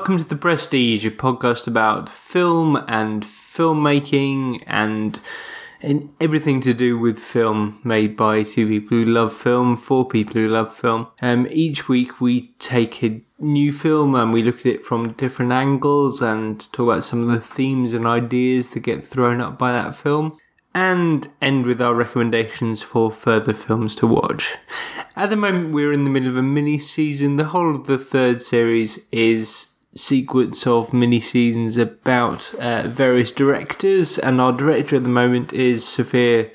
Welcome to The Prestige, a podcast about film and filmmaking and, and everything to do with film made by two people who love film, for people who love film. Um, each week we take a new film and we look at it from different angles and talk about some of the themes and ideas that get thrown up by that film and end with our recommendations for further films to watch. At the moment, we're in the middle of a mini season. The whole of the third series is sequence of mini seasons about uh, various directors, and our director at the moment is Sofia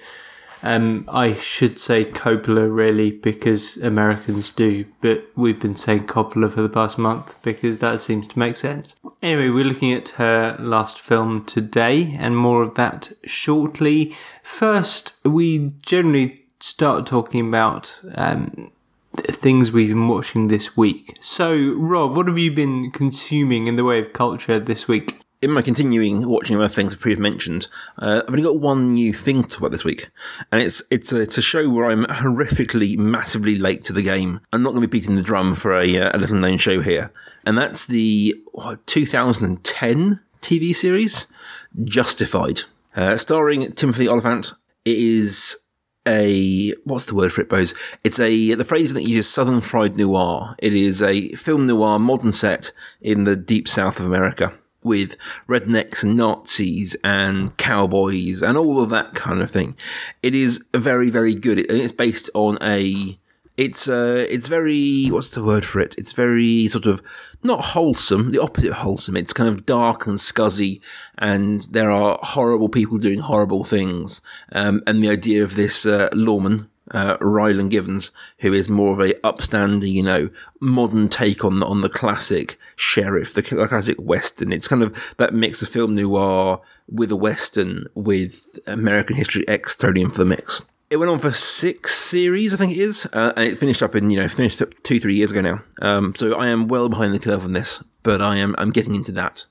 um, I should say Coppola really because Americans do, but we've been saying Coppola for the past month because that seems to make sense. Anyway, we're looking at her last film today and more of that shortly. First, we generally start talking about um, things we've been watching this week. So, Rob, what have you been consuming in the way of culture this week? in my continuing watching other things I've previously mentioned, uh, I've only got one new thing to talk about this week, and it's it's a, it's a show where I'm horrifically, massively late to the game. I'm not going to be beating the drum for a, uh, a little known show here, and that's the what, 2010 TV series Justified, uh, starring Timothy Olyphant. It is a what's the word for it, Bose? It's a the phrase that uses Southern fried noir. It is a film noir modern set in the deep south of America with rednecks and Nazis and cowboys and all of that kind of thing. It is very, very good. It, it's based on a. It's uh, it's very what's the word for it? It's very sort of not wholesome, the opposite of wholesome. It's kind of dark and scuzzy, and there are horrible people doing horrible things. Um, and the idea of this uh, lawman uh, Raylan Givens, who is more of a upstanding, you know, modern take on the, on the classic sheriff, the classic western. It's kind of that mix of film noir with a western with American History X thrown in for the mix. It went on for six series, I think it is, uh, and it finished up in you know finished up two three years ago now. Um, so I am well behind the curve on this, but I am I'm getting into that.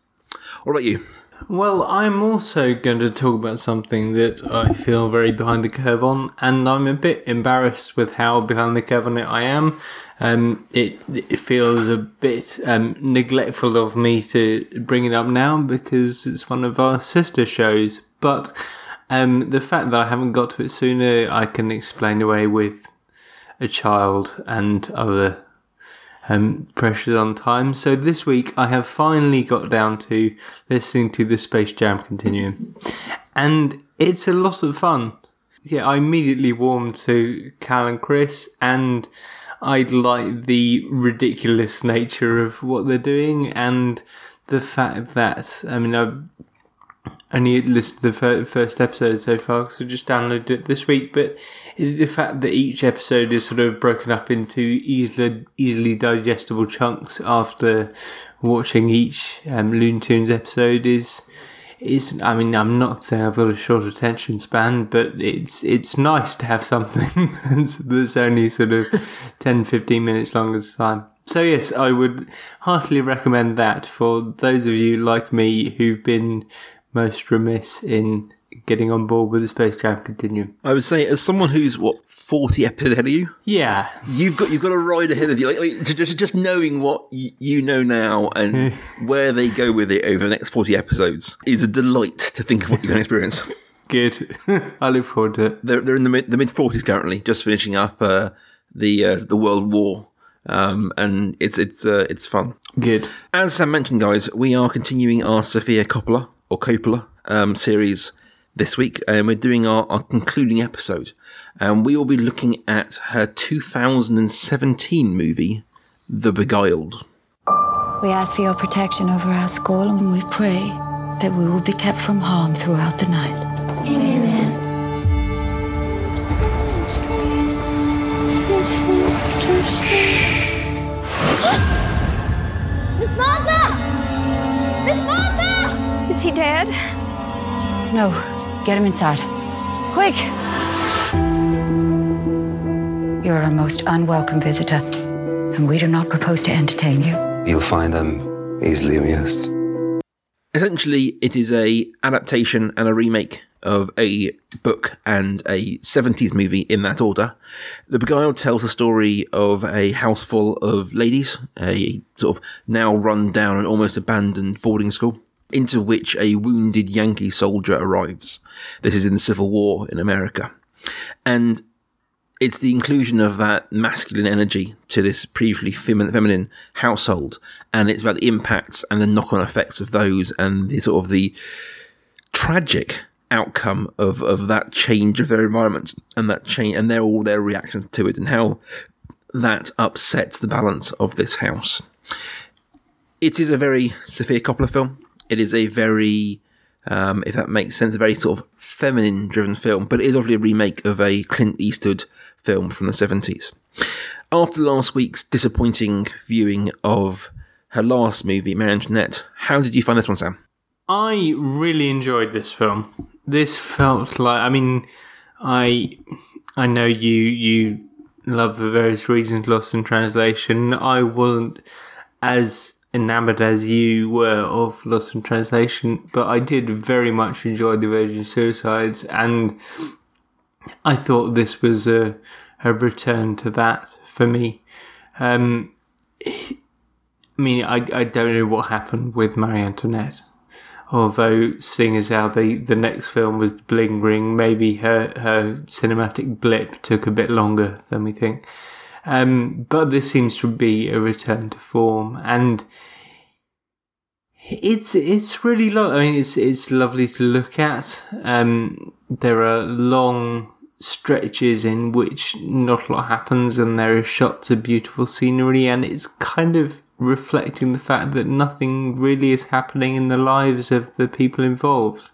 What about you? Well, I'm also going to talk about something that I feel very behind the curve on, and I'm a bit embarrassed with how behind the curve on it I am. Um, it it feels a bit um, neglectful of me to bring it up now because it's one of our sister shows. But um, the fact that I haven't got to it sooner, I can explain away with a child and other um, pressures on time. So this week I have finally got down to listening to the Space Jam Continuum, and it's a lot of fun. Yeah, I immediately warmed to Cal and Chris, and I'd like the ridiculous nature of what they're doing and the fact that I mean I've only listened to the first episode so far, so just downloaded it this week. But the fact that each episode is sort of broken up into easily easily digestible chunks after watching each um, Looney Tunes episode is is. I mean, I'm not saying I've got a short attention span, but it's it's nice to have something that's, that's only sort of 10, 15 minutes long at a time. So yes, I would heartily recommend that for those of you like me who've been most remiss in getting on board with the Space Jam Continuum. I would say, as someone who's what forty episodes ahead of you, yeah, you've got you've got a ride ahead of you. Like, like just just knowing what y- you know now and where they go with it over the next forty episodes is a delight to think of what you're going to experience. Good, I look forward to it. They're they're in the mid the mid forties currently, just finishing up uh, the uh, the World War. Um, and it's it's uh, it's fun. Good. As I mentioned, guys, we are continuing our Sofia Coppola or Coppola um, series this week, and we're doing our, our concluding episode. And we will be looking at her 2017 movie, The Beguiled. We ask for your protection over our school, and we pray that we will be kept from harm throughout the night. He dead? No. Get him inside. Quick! You're a most unwelcome visitor, and we do not propose to entertain you. You'll find them easily amused. Essentially, it is a adaptation and a remake of a book and a 70s movie in that order. The Beguiled tells the story of a house full of ladies, a sort of now run down and almost abandoned boarding school, into which a wounded Yankee soldier arrives. This is in the Civil War in America. And it's the inclusion of that masculine energy to this previously femi- feminine household, and it's about the impacts and the knock-on effects of those, and the sort of the tragic outcome of of that change of their environment and that change and their all their reactions to it, and how that upsets the balance of this house. It is a very Sofia Coppola film. It is a very um, if that makes sense, a very sort of feminine driven film, but it is obviously a remake of a Clint Eastwood film from the 70s. After last week's disappointing viewing of her last movie, Marie Antoinette, how did you find this one, Sam? I really enjoyed this film. This felt like I mean, I I know you you love for various reasons Lost in Translation. I wasn't as enamored as you were of Lost in Translation, but I did very much enjoy the Virgin Suicides, and I thought this was a a return to that for me. Um, I mean, I I don't know what happened with Marie Antoinette. Although, seeing as how the, the next film was the Bling Ring, maybe her, her cinematic blip took a bit longer than we think. Um, but this seems to be a return to form, and it's it's really lo- I mean, it's it's lovely to look at. Um, there are long stretches in which not a lot happens, and there are shots of beautiful scenery, and it's kind of reflecting the fact that nothing really is happening in the lives of the people involved.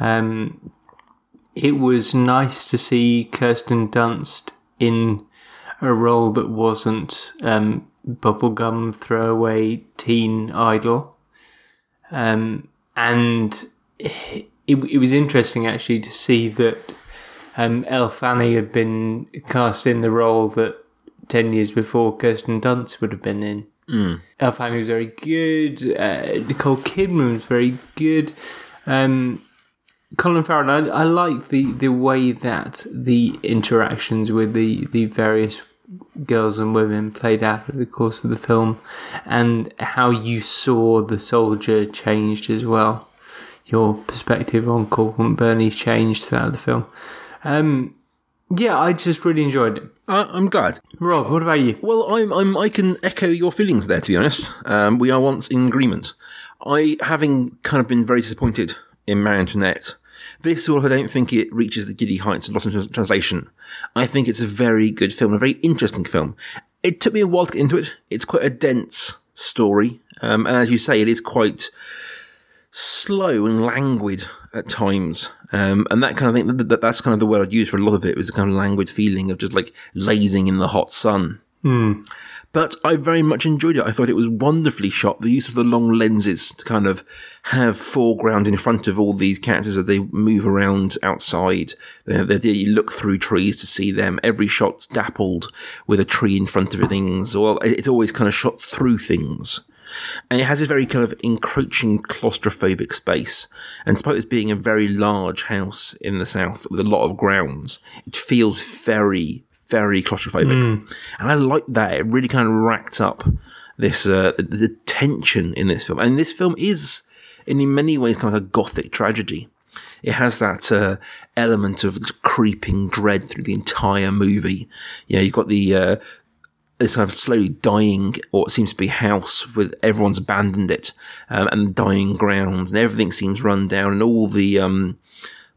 Um, it was nice to see Kirsten Dunst in a role that wasn't um, bubblegum throwaway teen idol. Um, and it, it was interesting actually to see that um, Elle Fanning had been cast in the role that 10 years before Kirsten Dunst would have been in. Mm. Elle Fanning was very good. Uh, Nicole Kidman was very good. Um, Colin Farrell, I, I like the, the way that the interactions with the, the various girls and women played out over the course of the film and how you saw the soldier changed as well. Your perspective on Corporal McBurney changed throughout the film. Um, yeah, I just really enjoyed it. Uh, I'm glad. Rob, what about you? Well, I'm, I'm, I can echo your feelings there, to be honest. Um, we are once in agreement. I, having kind of been very disappointed in Marie Antoinette, this, although I don't think it reaches the giddy heights of Lost in Translation, I think it's a very good film, a very interesting film. It took me a while to get into it. It's quite a dense story. Um, and as you say, it is quite slow and languid at times. Um, and that kind of thing, that, that's kind of the word I'd use for a lot of it was a kind of languid feeling of just like lazing in the hot sun. Hmm. But I very much enjoyed it. I thought it was wonderfully shot. The use of the long lenses to kind of have foreground in front of all these characters as they move around outside. You look through trees to see them. Every shot's dappled with a tree in front of things. Well, it's always kind of shot through things. And it has this very kind of encroaching claustrophobic space. And despite this being a very large house in the south with a lot of grounds, it feels very, very claustrophobic. And I like that. It really kind of racked up this, uh, the tension in this film. And this film is, in many ways, kind of a gothic tragedy. It has that uh, element of creeping dread through the entire movie. Yeah, you've got the uh, this kind of slowly dying, or it seems to be house with everyone's abandoned it, um, and dying grounds, and everything seems run down, and all the um,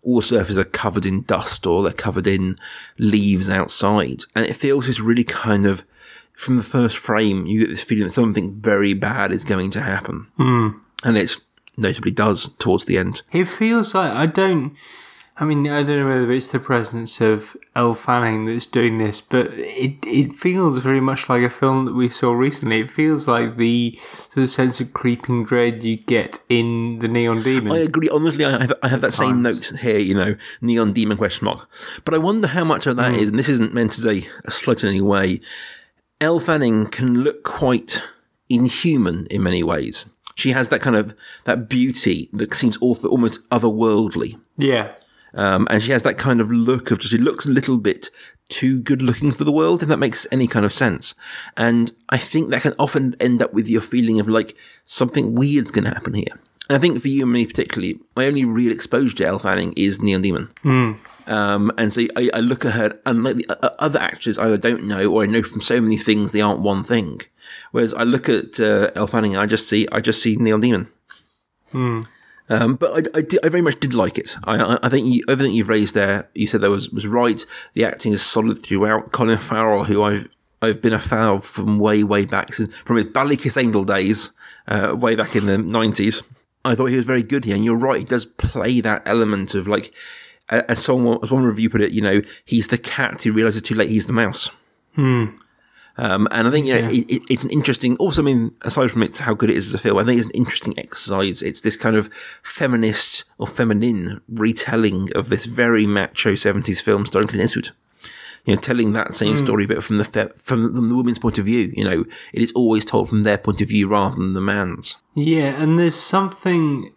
all the surfaces are covered in dust, or they're covered in leaves outside, and it feels just really kind of from the first frame, you get this feeling that something very bad is going to happen, mm. and it's notably does towards the end. It feels like I don't. I mean, I don't know whether it's the presence of Elle Fanning that's doing this, but it it feels very much like a film that we saw recently. It feels like the sort of sense of creeping dread you get in the Neon Demon. I agree. Honestly, I have, I have that same note here, you know, neon demon question mark. But I wonder how much of that hmm. is, and this isn't meant as a, a slight in any way, Elle Fanning can look quite inhuman in many ways. She has that kind of, that beauty that seems almost otherworldly. Yeah. Um, and she has that kind of look of just, she looks a little bit too good looking for the world, if that makes any kind of sense. And I think that can often end up with your feeling of like something weird's going to happen here. And I think for you and me particularly, my only real exposure to Elle Fanning is Neon Demon. Um, and so I, I look at her, and like the uh, other actors, I don't know or I know from so many things they aren't one thing. Whereas I look at uh, Elle Fanning, and I just see, I just see Neon Demon. Um, but I, I, did, I very much did like it. I, I, think you, everything you've raised there, you said there was was right. The acting is solid throughout. Colin Farrell, who I've I've been a fan of from way way back from his Ballykissangel days, uh, way back in the nineties. I thought he was very good here, and you're right. He does play that element of like, as someone as one review put it, you know, he's the cat who realizes too late he's the mouse. Um, and I think you know it, it, it's an interesting. Also, I mean, aside from it's how good it is as a film, I think it's an interesting exercise. It's this kind of feminist or feminine retelling of this very macho seventies film starring Clint Eastwood. You know, telling that same story, but from the fe- from, from the woman's point of view. You know, it is always told from their point of view rather than the man's. Yeah, and there's something.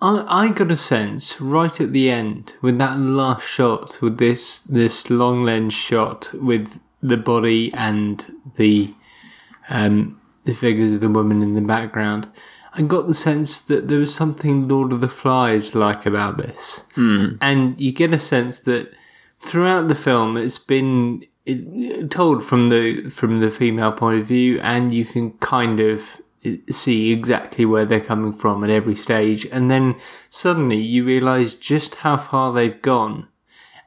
I, I got a sense right at the end with that last shot, with this this long lens shot with the body and the um, the figures of the woman in the background. I got the sense that there was something Lord of the Flies like about this, and you get a sense that throughout the film it's been told from the from the female point of view, and you can kind of see exactly where they're coming from at every stage, and then suddenly you realise just how far they've gone.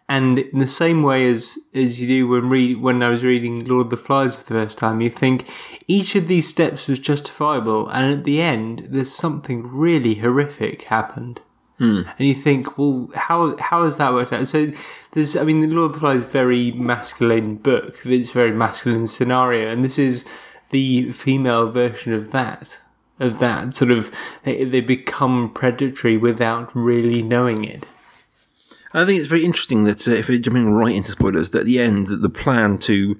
And in the same way as, as you do when read when I was reading Lord of the Flies for the first time, you think each of these steps was justifiable, and at the end, there's something really horrific happened hmm. and you think, well, how how has that worked out? So there's, I mean, the Lord of the Flies is a very masculine book. It's a very masculine scenario, and this is the female version of that. Of that sort of, they, they become predatory without really knowing it. I think it's very interesting that uh, if we're jumping right into spoilers, that at the end, that the plan to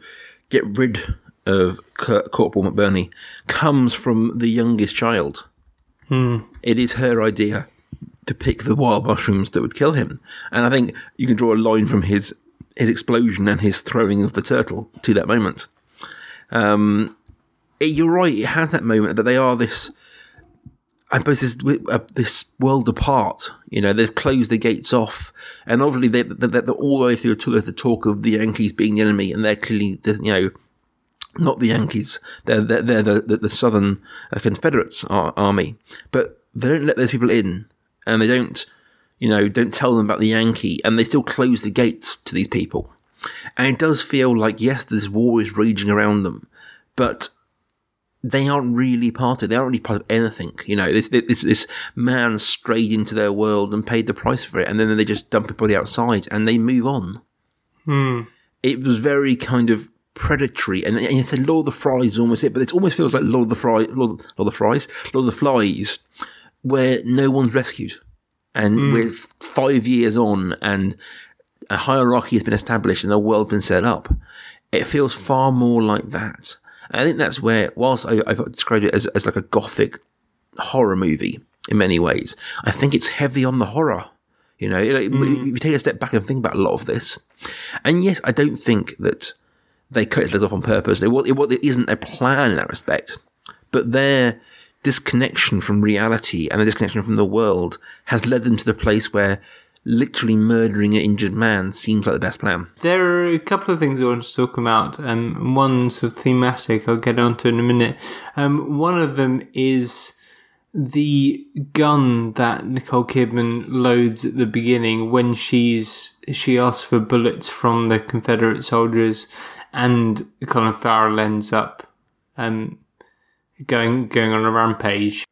get rid of Cor- Corporal McBurney comes from the youngest child. It is her idea to pick the wild mushrooms that would kill him, and I think you can draw a line from his his explosion and his throwing of the turtle to that moment. Um, it- you're right; it has that moment that they are this. I suppose this, uh, this world apart. You know, they've closed the gates off, and obviously they, they, they're all the way through to the talk of the Yankees being the enemy, and they're clearly, you know, not the Yankees. They're they're, they're the, the the Southern uh, Confederates ar- army, but they don't let those people in, and they don't, you know, don't tell them about the Yankee, and they still close the gates to these people. And it does feel like yes, this war is raging around them, but they aren't really part of it. They aren't really part of anything. You know, this, this, this man strayed into their world and paid the price for it. And then they just dump everybody outside and they move on. Hmm. It was very kind of predatory. And, and you said Lord of the Flies is almost it, but it almost feels like Lord of the Flies, Lord, Lord of the Flies, Lord of the Flies, where no one's rescued. And hmm. we're five years on and a hierarchy has been established and the world's been set up. It feels far more like that. And I think that's where, whilst I, I've described it as, as like a gothic horror movie in many ways, I think it's heavy on the horror. You know, like, mm. if you take a step back and think about a lot of this, and yes, I don't think that they cut his legs off on purpose. It, it, it isn't a plan in that respect, but their disconnection from reality and the disconnection from the world has led them to the place where literally murdering an injured man seems like the best plan. There are a couple of things I want to talk about. Um, one sort of thematic I'll get onto in a minute. Um, one of them is the gun that Nicole Kidman loads at the beginning when she's she asks for bullets from the Confederate soldiers, and Colin Farrell ends up um, going going on a rampage.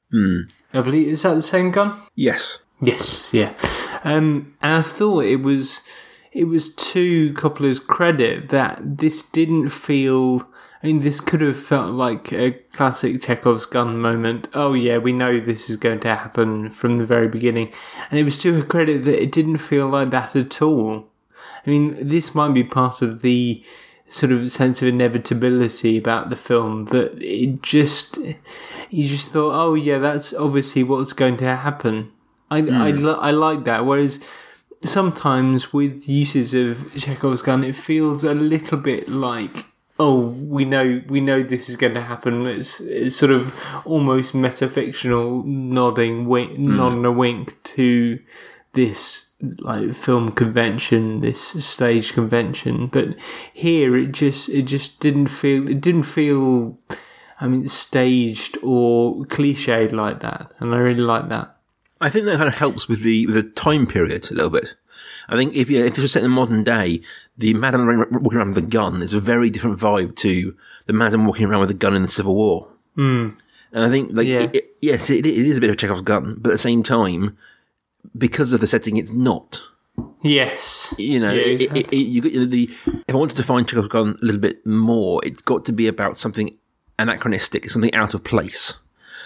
I believe is that the same gun? Yes. Yes, yeah. Um, and I thought it was it was to Coppola's credit that this didn't feel. I mean, this could have felt like a classic Chekhov's gun moment. Oh yeah, we know this is going to happen from the very beginning, and it was to her credit that it didn't feel like that at all. I mean, this might be part of the sort of sense of inevitability about the film that it just you just thought, oh yeah, that's obviously what's going to happen. I I, hmm. li- I like that. Whereas sometimes with uses of Chekhov's gun, it feels a little bit like. Oh, we know we know this is going to happen. It's, it's sort of almost metafictional, nodding, wink, hmm. nodding a wink to this like film convention, this stage convention. But here, it just it just didn't feel it didn't feel, I mean, staged or cliched like that, and I really like that. I think that kind of helps with the with the time period a little bit. I think if you if you're set in the modern day, the madam walking around with a gun is a very different vibe to the madam walking around with a gun in the Civil War. Mm. And I think, like, Yeah. it, it- yes, it, it is a bit of Chekhov's gun, but at the same time, because of the setting, it's not. Yes, You know, Yeah, exactly. you know, the. If I want to define Chekhov's gun a little bit more, it's got to be about something anachronistic, something out of place.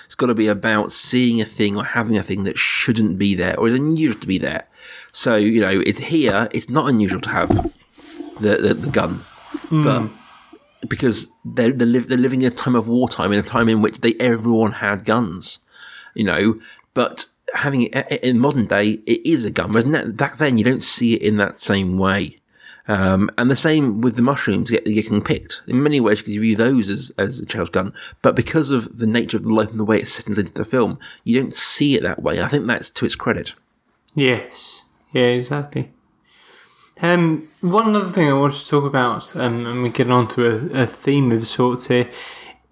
It's got to be about seeing a thing or having a thing that shouldn't be there or is unusual to be there. So you know, it's here. It's not unusual to have the the, the gun, hmm. but because they're they're, live, they're living in a time of wartime, in a time in which they everyone had guns, you know. But having it in modern day, it is a gun. But back then, you don't see it in that same way. Um, and the same with the mushrooms get, getting picked. In many ways, because you view those as, as a child's gun. But because of the nature of the life and the way it's set into the film, you don't see it that way. I think that's to its credit. Yes, yeah, exactly. Um, one other thing I wanted to talk about, um, and we get on to a, a theme of sorts here,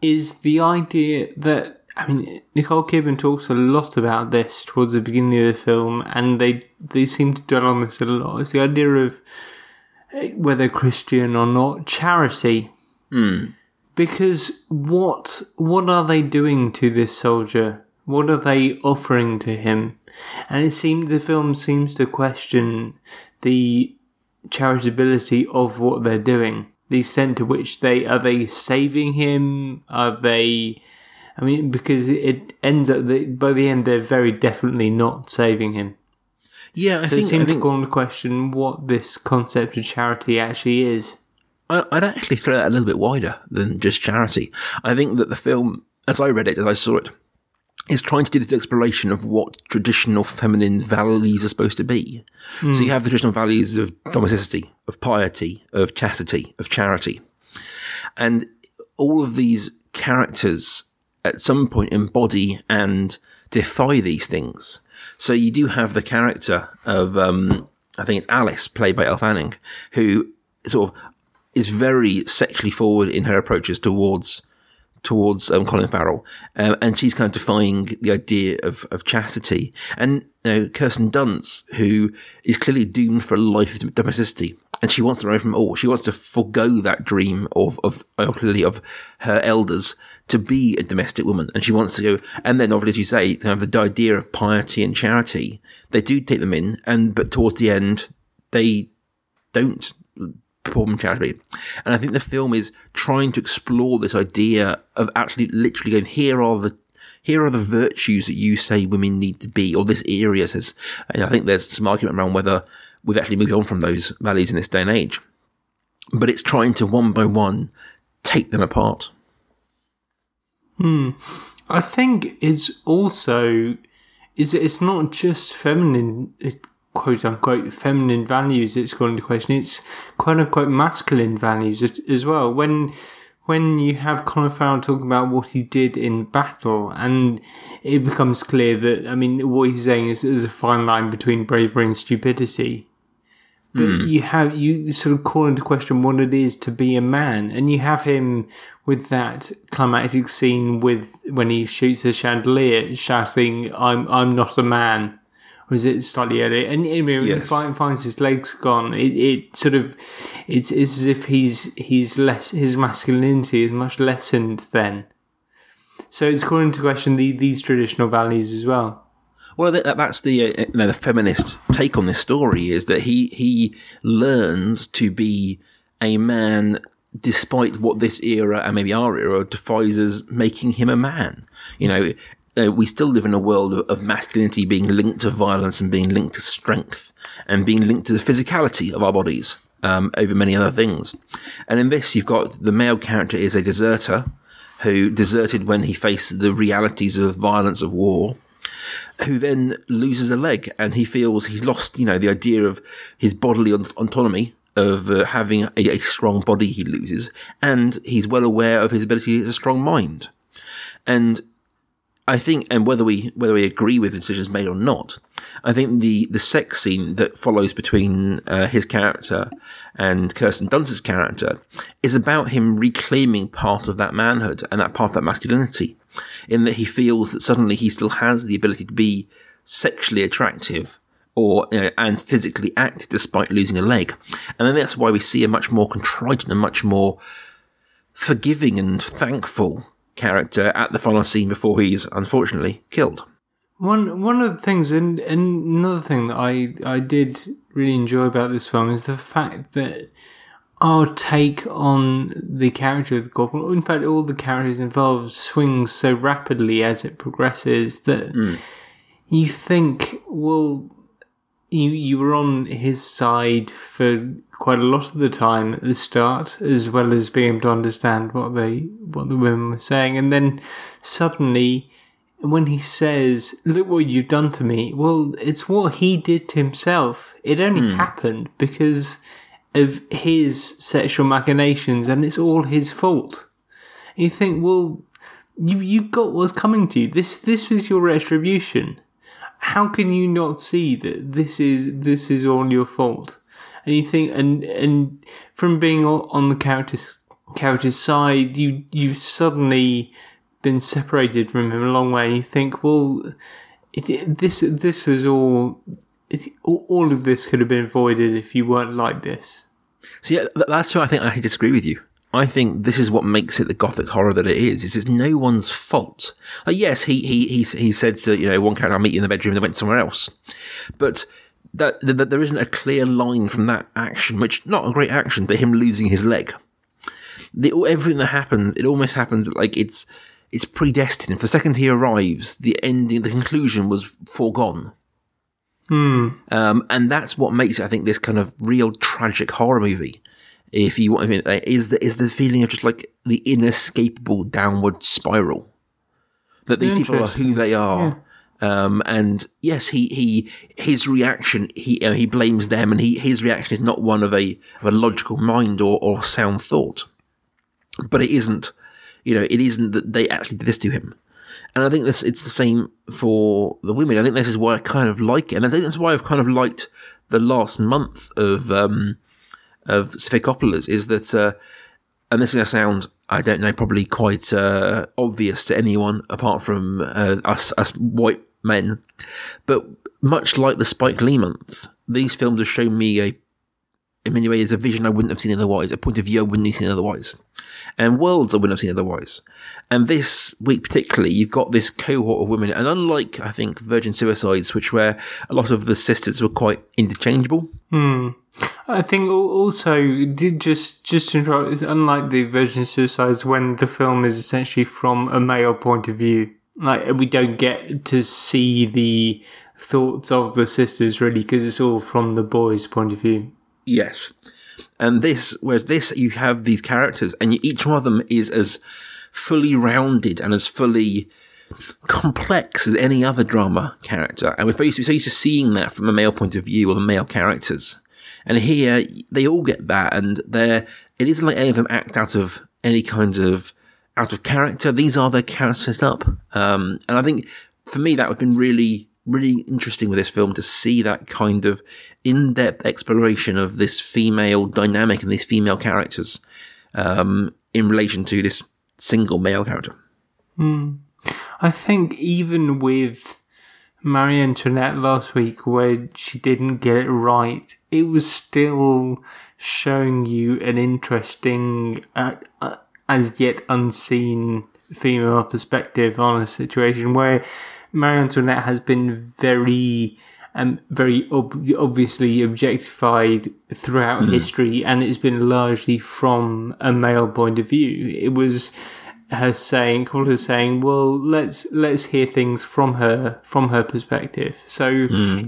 is the idea that I mean Nicole Kidman talks a lot about this towards the beginning of the film, and they they seem to dwell on this a lot. It's the idea of whether Christian or not charity. Hmm. Because what what are they doing to this soldier? What are they offering to him? And it seems the film seems to question the charitability of what they're doing. The extent to which they are they saving him? Are they? I mean, because it ends up that by the end they're very definitely not saving him. Yeah, I So it think, I seems to think call into question what this concept of charity actually is. I- I'd actually throw that a little bit wider than just charity. I think that the film, as I read it, as I saw it, is trying to do this exploration of what traditional feminine values are supposed to be. So you hmm. have the traditional values of domesticity, of piety, of chastity, of charity. And all of these characters at some point embody and defy these things. So you do have the character of, um, I think it's Alice, played by Elle Fanning, who sort of is very sexually forward in her approaches towards towards um, Colin Farrell, um, and she's kind of defying the idea of, of chastity. And you know, Kirsten Dunst, who is clearly doomed for a life of domesticity, and she wants to away from all. She wants to forego that dream of of clearly of her elders to be a domestic woman, and she wants to go. And then, obviously, as you say, kind of the idea of piety and charity, they do take them in, and but towards the end, they don't perform charity. And I think the film is trying to explore this idea of actually literally going, here are the here are the virtues that you say women need to be, or this area says. And I think there's some argument around whether we've actually moved on from those values in this day and age. But it's trying to one by one take them apart. Hmm. I think it's also is that it's not just feminine eh, quote unquote feminine values it's calling into question. It's quote unquote masculine values as- well. When when you have Colin Farrell talking about what he did in battle, and it becomes clear that I mean what he's saying is there's a fine line between bravery and stupidity. But hmm. you have you sort of call into question what it is to be a man, and you have him with that climactic scene with when he shoots a chandelier, shouting, "I'm I'm not a man." Or is it slightly earlier? And anyway, when he Yes. fi- finds his legs gone, it, it sort of it's, it's as if he's he's less his masculinity is much lessened then. So it's calling into question the, these traditional values as well. Well, that, that's the uh, you know, the feminist take on this story is that he he learns to be a man despite what this era and maybe our era defines as making him a man. You know, uh, we still live in a world of, of masculinity being linked to violence and being linked to strength and being linked to the physicality of our bodies um, over many other things. And in this, you've got the male character is a deserter who deserted when he faced the realities of violence of war who then loses a leg and he feels he's lost, you know, the idea of his bodily autonomy of uh, having a, a strong body he loses, and he's well aware of his ability as a strong mind. And I think, and whether we whether we agree with the decisions made or not, I think the the sex scene that follows between uh, his character and Kirsten Dunst's character is about him reclaiming part of that manhood and that part of that masculinity, in that he feels that suddenly he still has the ability to be sexually attractive or you know, and physically act despite losing a leg, and then that's why we see a much more contrite and a much more forgiving and thankful character at the final scene before he's unfortunately killed. One one of the things, and, and another thing that I I did really enjoy about this film is the fact that our take on the character of the corporal, in fact, all the characters involved, swings so rapidly as it progresses that hmm. you think, well, you you were on his side for quite a lot of the time at the start, as well as being able to understand what they what the women were saying, and then suddenly when he says, "Look what you've done to me," well, it's what he did to himself. It only hmm. happened because of his sexual machinations, and it's all his fault. And you think, well, you you got what's coming to you. This this was your retribution. How can you not see that this is this is all your fault? And you think, and and from being on the character's character's side, you you've suddenly been separated from him a long way. And you think, well, this this was all. It, all of this could have been avoided if you weren't like this. See, th- that's why I think I disagree with you. I think this is what makes it the gothic horror that it is. Is it's no one's fault. Like, yes, he he he he said to you know one character, "I'll meet you in the bedroom," and they went somewhere else. But that, that there isn't a clear line from that action, which not a great action, to him losing his leg. The, everything that happens, it almost happens like it's it's predestined. For the second he arrives, the ending, the conclusion was foregone. Um, and that's what makes it, I think, this kind of real tragic horror movie. If you want, I mean, is the is the feeling of just like the inescapable downward spiral that these people are who they are. Um, and yes, he, he, his reaction, he, uh, he blames them and he, his reaction is not one of a, of a logical mind or, or sound thought. But it isn't, you know, it isn't that they actually did this to him. And I think this, it's the same for the women. I think this is why I kind of like it. And I think that's why I've kind of liked the last month of, um, of Sofia is that, uh, and this is going to sound, I don't know, probably quite uh, obvious to anyone apart from uh, us, us white men, but much like the Spike Lee month, these films have shown me a, in many ways, a vision I wouldn't have seen otherwise, a point of view I wouldn't have seen otherwise, and worlds I wouldn't have seen otherwise. And this week particularly, you've got this cohort of women, and unlike I think Virgin Suicides, which where a lot of the sisters were quite interchangeable, hmm. I think also just just unlike the Virgin Suicides, when the film is essentially from a male point of view, like we don't get to see the thoughts of the sisters really because it's all from the boy's point of view. Yes. And this, whereas this, you have these characters, and each one of them is as fully rounded and as fully complex as any other drama character. And we're so used, to seeing that from a male point of view or the male characters. And here, they all get that, and they're, it isn't like any of them act out of any kind of, out of character. These are their characters set up. Um, and I think for me, that would have been really, really interesting with this film to see that kind of in-depth exploration of this female dynamic and these female characters, um, in relation to this single male character. I think even with Marie Antoinette last week, where she didn't get it right, it was still showing you an interesting, uh, uh, as yet unseen female perspective on a situation where Marie Antoinette has been very. Um, very ob- obviously objectified throughout history, and it's been largely from a male point of view. It was her saying, called her saying, "Well, let's let's hear things from her from her perspective." So,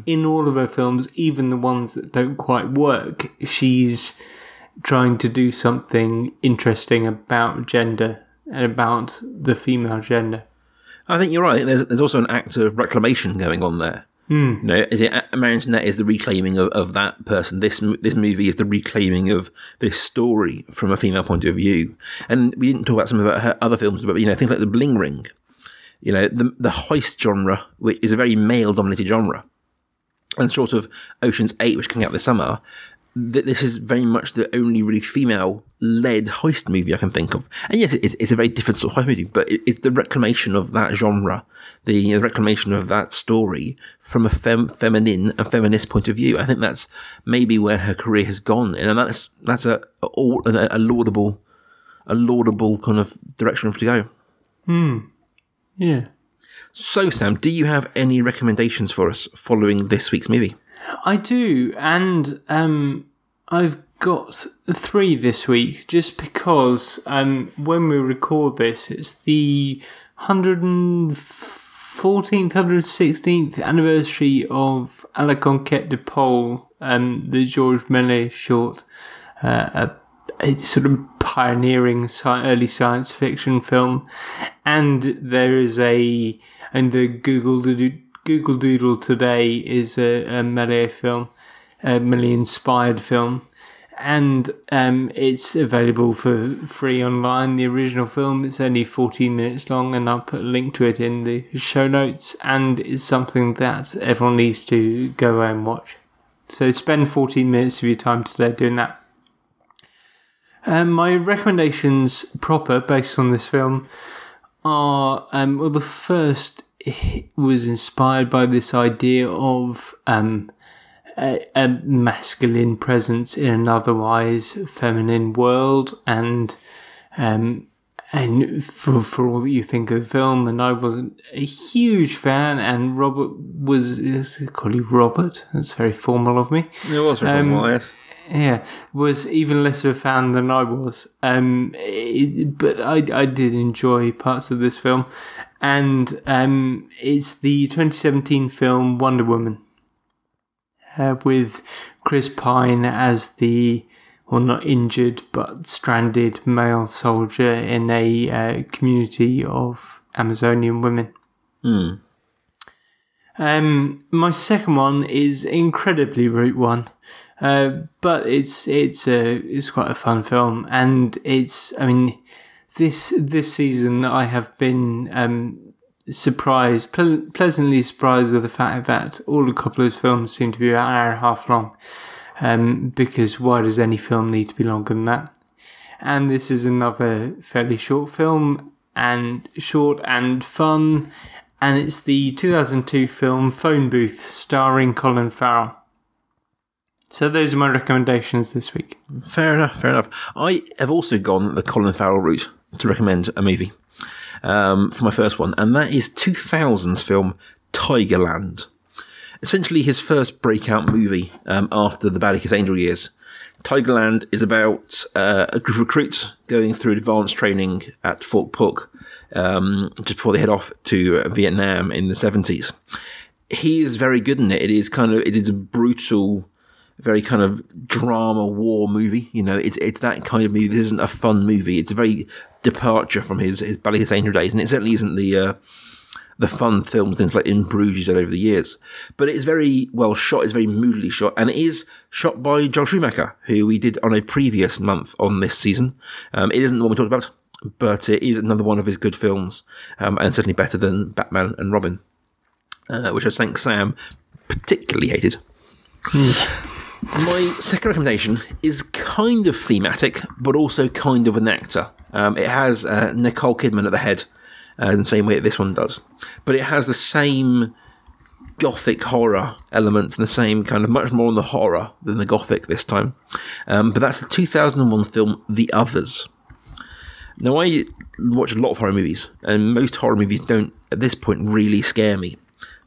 in all of her films, even the ones that don't quite work, she's trying to do something interesting about gender and about the female gender. I think you're right. There's, there's also an act of reclamation going on there. Hmm. You know, is it, uh, Antoinette is the reclaiming of, of that person. This this movie is the reclaiming of this story from a female point of view. And we didn't talk about some of her other films, but you know, things like The Bling Ring. You know, the the heist genre, which is a very male dominated genre, and sort of Ocean's Eight, which came out this summer. Th- this is very much the only really female led heist movie I can think of. And yes, it's, it's a very different sort of heist movie, but it, it's the reclamation of that genre, the reclamation of that story from a fem- feminine and feminist point of view. I think that's maybe where her career has gone, and that's that's a a, a laudable, a laudable kind of direction to go. Hmm. Yeah. So, Sam, do you have any recommendations for us following this week's movie? I do, and um, I've got three this week just because um, when we record this, it's the 114th, 116th anniversary of À la Conquête du Pôle, um, the Georges Méliès short, uh, a, a sort of pioneering sci- early science fiction film, and there is a and the Google Doodle, Google Doodle today is a, a Méliès film, a Méliès inspired film, and um, it's available for free online. The original film it's only 14 minutes long, and I'll put a link to it in the show notes. And it's something that everyone needs to go and watch. So spend 14 minutes of your time today doing that. Um, my recommendations proper based on this film are um, well, the first was inspired by this idea of um, a, a masculine presence in an otherwise feminine world, and um, and for for all that you think of the film, and I wasn't a huge fan, and Robert was is call you Robert? That's very formal of me It was Um, yes. yeah, was even less of a fan than I was. Um, it- but I, I did enjoy parts of this film, and um, it's the 2017 film Wonder Woman uh, with Chris Pine as the well, not injured but stranded male soldier in a uh, community of Amazonian women. Um, my second one is incredibly Route One, uh, but it's it's a it's quite a fun film, and it's I mean this this season I have been um, surprised, ple- pleasantly surprised with the fact that all of films seem to be about an hour and a half long. Um, because why does any film need to be longer than that? And this is another fairly short film, and short and fun, and it's the 2002 film Phone Booth, starring Colin Farrell. So those are my recommendations this week. Fair enough, fair enough. I have also gone the Colin Farrell route to recommend a movie um, for my first one, and that is 2000's film Tigerland. Essentially, his first breakout movie um, after the Kiss Angel years. Tigerland is about uh, a group of recruits going through advanced training at Fort Polk um, just before they head off to Vietnam in the 70s. He is very good in it. It is kind of, it is a brutal, very kind of drama war movie. You know, it's it's that kind of movie. This isn't a fun movie. It's a very departure from his his Ballykissangel days, and it certainly isn't the uh, the fun films, things like In Bruges done over the years. But it's very well shot. It's very moodily shot, and it is shot by Joel Schumacher, who we did on a previous month on this season. Um, it isn't the one we talked about, but it is another one of his good films, um, and certainly better than Batman and Robin, uh, which I think Sam particularly hated. My second recommendation is kind of thematic, but also kind of an actor. Um, it has uh, Nicole Kidman at the head, uh, in the same way that this one does, but it has the same gothic horror elements and the same kind of much more on the horror than the gothic this time. Um, but that's the 2001 film The Others. Now, I watch a lot of horror movies, and most horror movies don't, at this point, really scare me.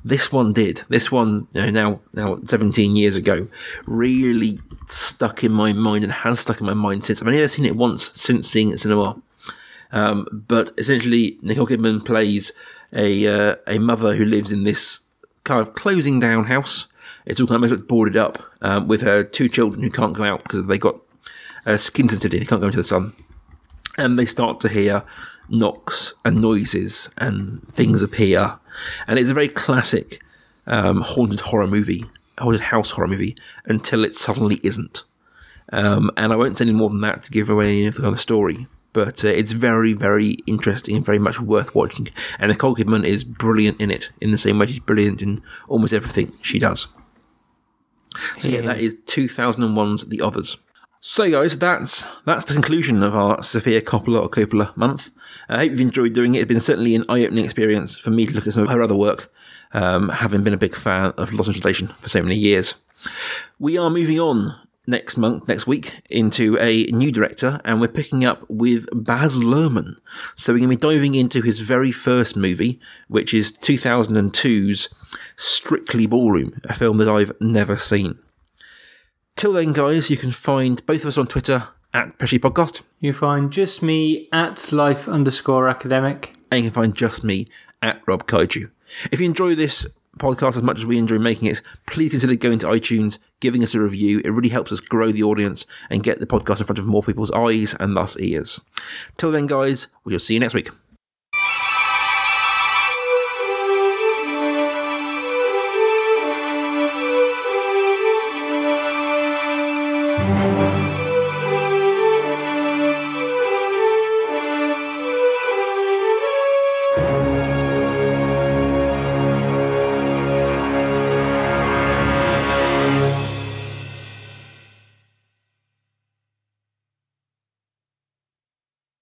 This one did. This one, you know, now now 17 years ago, really stuck in my mind and has stuck in my mind since. I've only ever seen it once since seeing it in cinema. Um, but essentially, Nicole Kidman plays a uh, a mother who lives in this kind of closing down house. It's all kind of boarded up um, with her two children who can't go out because they got uh, skin sensitivity. They can't go into the sun and they start to hear knocks and noises and things appear. And it's a very classic um, haunted horror movie, haunted house horror movie, until it suddenly isn't. Um, and I won't say any more than that to give away any of the story. But uh, it's very, very interesting and very much worth watching. And Nicole Kidman is brilliant in it, in the same way she's brilliant in almost everything she does. So yeah, that is 2001's The Others. So guys, that's that's the conclusion of our Sofia Coppola or Coppola month. I hope you've enjoyed doing it. It's been certainly an eye-opening experience for me to look at some of her other work, um, having been a big fan of Lost in Translation for so many years. We are moving on next month, next week, into a new director, and we're picking up with Baz Luhrmann. So we're going to be diving into his very first movie, which is 2002's Strictly Ballroom, a film that I've never seen. Till then, guys, you can find both of us on Twitter at Pesci Podcast, You find just me at life underscore academic. and you can find just me at Rob Kaiju. If you enjoy this podcast as much as we enjoy making it, please consider going to iTunes, giving us a review. It really helps us grow the audience and get the podcast in front of more people's eyes and thus ears. Till then, guys, we'll see you next week.